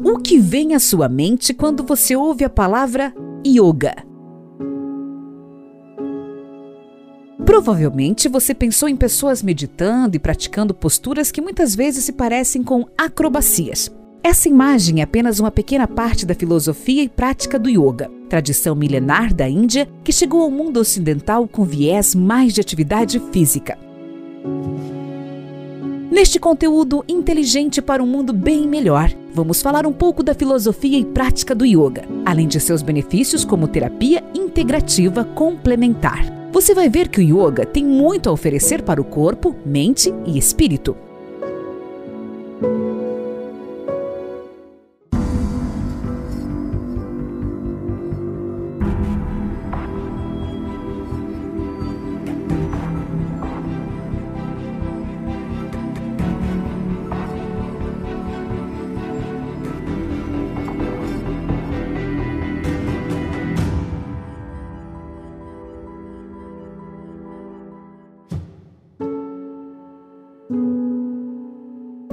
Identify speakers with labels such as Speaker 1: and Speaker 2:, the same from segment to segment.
Speaker 1: O que vem à sua mente quando você ouve a palavra yoga? Provavelmente você pensou em pessoas meditando e praticando posturas que muitas vezes se parecem com acrobacias. Essa imagem é apenas uma pequena parte da filosofia e prática do yoga, tradição milenar da Índia que chegou ao mundo ocidental com viés mais de atividade física. Neste conteúdo inteligente para um mundo bem melhor, vamos falar um pouco da filosofia e prática do yoga, além de seus benefícios como terapia integrativa complementar. Você vai ver que o yoga tem muito a oferecer para o corpo, mente e espírito.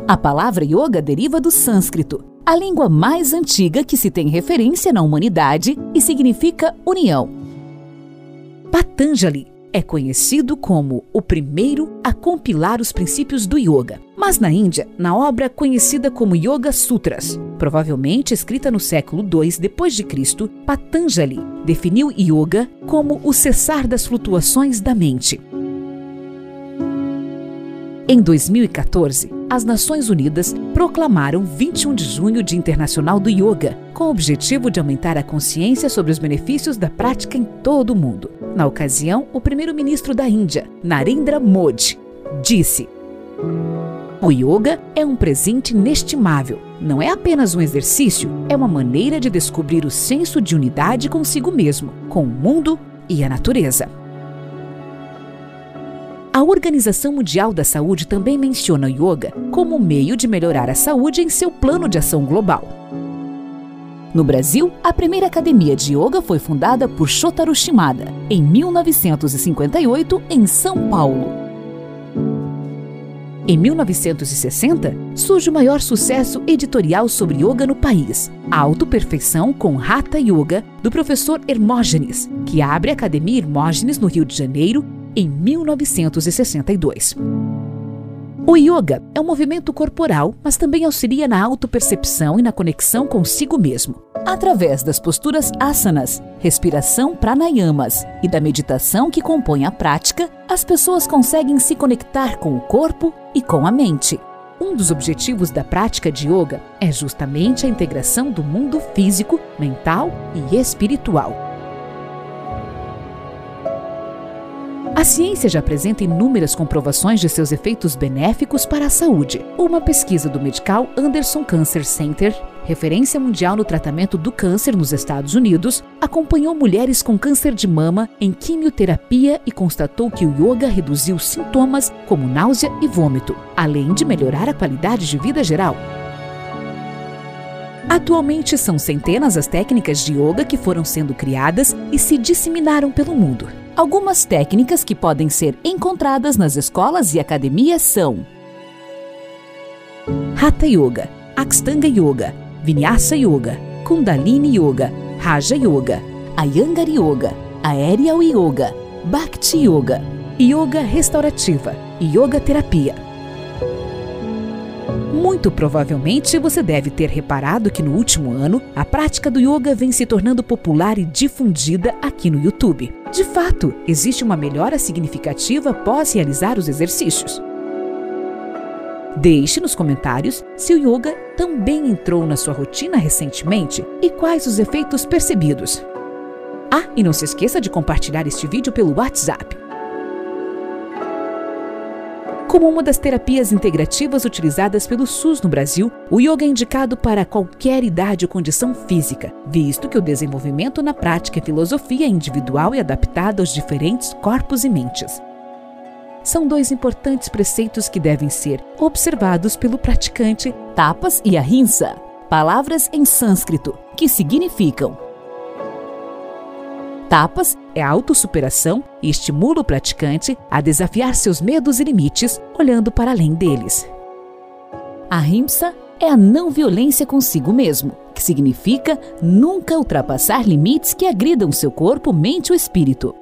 Speaker 1: A palavra yoga deriva do sânscrito, a língua mais antiga que se tem referência na humanidade e significa união. Patanjali é conhecido como o primeiro a compilar os princípios do yoga, mas na Índia, na obra conhecida como Yoga Sutras, provavelmente escrita no século II Cristo, Patanjali definiu yoga como o cessar das flutuações da mente. Em 2014, as Nações Unidas proclamaram 21 de junho Dia Internacional do Yoga, com o objetivo de aumentar a consciência sobre os benefícios da prática em todo o mundo. Na ocasião, o primeiro-ministro da Índia, Narendra Modi, disse: O yoga é um presente inestimável. Não é apenas um exercício, é uma maneira de descobrir o senso de unidade consigo mesmo, com o mundo e a natureza. Organização Mundial da Saúde também menciona o yoga como meio de melhorar a saúde em seu plano de ação global. No Brasil, a primeira academia de yoga foi fundada por Shotaro Shimada em 1958 em São Paulo. Em 1960, surge o maior sucesso editorial sobre yoga no país, a Autoperfeição com Hatha Yoga, do professor Hermógenes, que abre a Academia Hermógenes no Rio de Janeiro em 1962. O yoga é um movimento corporal, mas também auxilia na autopercepção e na conexão consigo mesmo. Através das posturas asanas, respiração pranayamas e da meditação que compõe a prática, as pessoas conseguem se conectar com o corpo e com a mente. Um dos objetivos da prática de yoga é justamente a integração do mundo físico, mental e espiritual. A ciência já apresenta inúmeras comprovações de seus efeitos benéficos para a saúde. Uma pesquisa do Medical Anderson Cancer Center, referência mundial no tratamento do câncer nos Estados Unidos, acompanhou mulheres com câncer de mama em quimioterapia e constatou que o yoga reduziu sintomas como náusea e vômito, além de melhorar a qualidade de vida geral. Atualmente são centenas as técnicas de yoga que foram sendo criadas e se disseminaram pelo mundo. Algumas técnicas que podem ser encontradas nas escolas e academias são Hatha Yoga, Akstanga Yoga, Vinyasa Yoga, Kundalini Yoga, Raja Yoga, Iyengar Yoga, Aerial Yoga, Bhakti Yoga, Yoga Restaurativa e Yoga Terapia. Muito provavelmente você deve ter reparado que no último ano a prática do yoga vem se tornando popular e difundida aqui no YouTube. De fato, existe uma melhora significativa após realizar os exercícios. Deixe nos comentários se o yoga também entrou na sua rotina recentemente e quais os efeitos percebidos. Ah, e não se esqueça de compartilhar este vídeo pelo WhatsApp. Como uma das terapias integrativas utilizadas pelo SUS no Brasil, o yoga é indicado para qualquer idade ou condição física, visto que o desenvolvimento na prática e filosofia é individual e adaptado aos diferentes corpos e mentes. São dois importantes preceitos que devem ser observados pelo praticante tapas e ahimsa, palavras em sânscrito, que significam Tapas é a autossuperação e estimula o praticante a desafiar seus medos e limites, olhando para além deles. Ahimsa é a não violência consigo mesmo, que significa nunca ultrapassar limites que agridam seu corpo, mente ou espírito.